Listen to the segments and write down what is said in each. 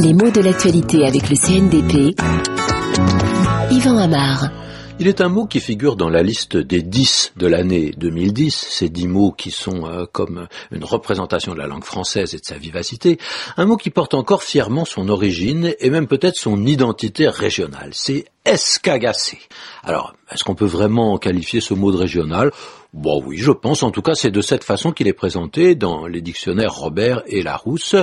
Les mots de l'actualité avec le CNDP. Yvan. Il est un mot qui figure dans la liste des dix de l'année 2010, ces dix mots qui sont euh, comme une représentation de la langue française et de sa vivacité, un mot qui porte encore fièrement son origine et même peut-être son identité régionale. C'est Alors, est-ce qu'on peut vraiment qualifier ce mot de régional? Bon oui, je pense. En tout cas, c'est de cette façon qu'il est présenté dans les dictionnaires Robert et Larousse.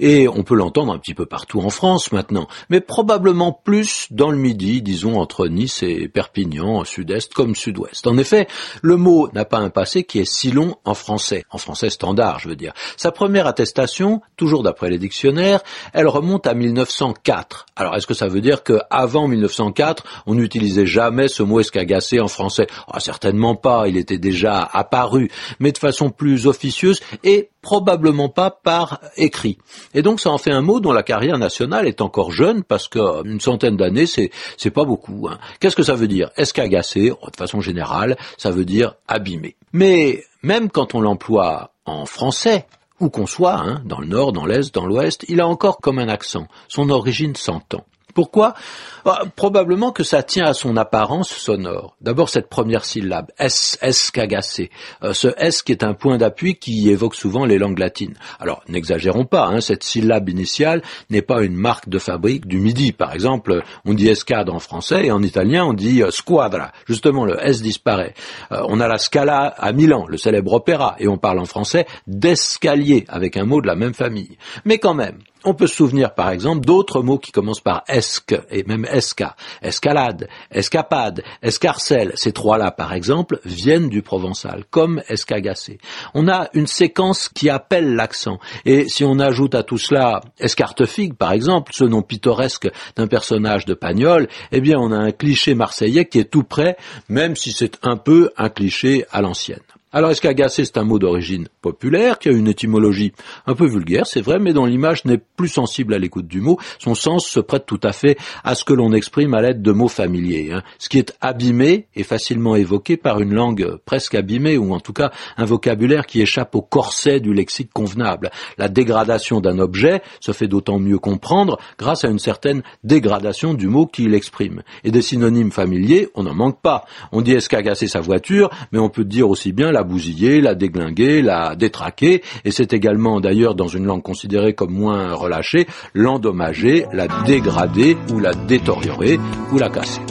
Et on peut l'entendre un petit peu partout en France maintenant. Mais probablement plus dans le midi, disons entre Nice et Perpignan, sud-est comme sud-ouest. En effet, le mot n'a pas un passé qui est si long en français. En français standard, je veux dire. Sa première attestation, toujours d'après les dictionnaires, elle remonte à 1904. Alors, est-ce que ça veut dire qu'avant 1904, on n'utilisait jamais ce mot escagacé en français ah, Certainement pas. Il était déjà apparu, mais de façon plus officieuse et probablement pas par écrit. Et donc ça en fait un mot dont la carrière nationale est encore jeune parce qu'une centaine d'années c'est pas beaucoup. Hein. Qu'est-ce que ça veut dire? Escagacé, de façon générale, ça veut dire abîmer. Mais même quand on l'emploie en français, où qu'on soit, hein, dans le nord, dans l'est, dans l'ouest, il a encore comme un accent. Son origine s'entend. Pourquoi? Ah, Probablement que ça tient à son apparence sonore. D'abord cette première syllabe, S, S cagacé. Euh, ce S qui est un point d'appui qui évoque souvent les langues latines. Alors n'exagérons pas, hein, cette syllabe initiale n'est pas une marque de fabrique du midi. Par exemple, on dit escadre en français et en italien on dit euh, squadra. Justement, le S disparaît. Euh, on a la Scala à Milan, le célèbre opéra, et on parle en français d'escalier avec un mot de la même famille. Mais quand même, on peut se souvenir, par exemple, d'autres mots qui commencent par esque et même esca, escalade, escapade, escarcelle. Ces trois-là, par exemple, viennent du provençal, comme escagacé. On a une séquence qui appelle l'accent. Et si on ajoute à tout cela escartefigue, par exemple, ce nom pittoresque d'un personnage de Pagnol, eh bien, on a un cliché marseillais qui est tout près, même si c'est un peu un cliché à l'ancienne. Alors, escagacé, c'est un mot d'origine populaire qui a une étymologie un peu vulgaire, c'est vrai, mais dont l'image n'est plus sensible à l'écoute du mot. Son sens se prête tout à fait à ce que l'on exprime à l'aide de mots familiers. Hein. Ce qui est abîmé est facilement évoqué par une langue presque abîmée, ou en tout cas un vocabulaire qui échappe au corset du lexique convenable. La dégradation d'un objet se fait d'autant mieux comprendre grâce à une certaine dégradation du mot qui l'exprime. Et des synonymes familiers, on n'en manque pas. On dit escagacé sa voiture, mais on peut dire aussi bien la bousiller, la déglinguer, la détraquer, et c'est également d'ailleurs dans une langue considérée comme moins relâchée, l'endommager, la dégrader ou la détériorer ou la casser.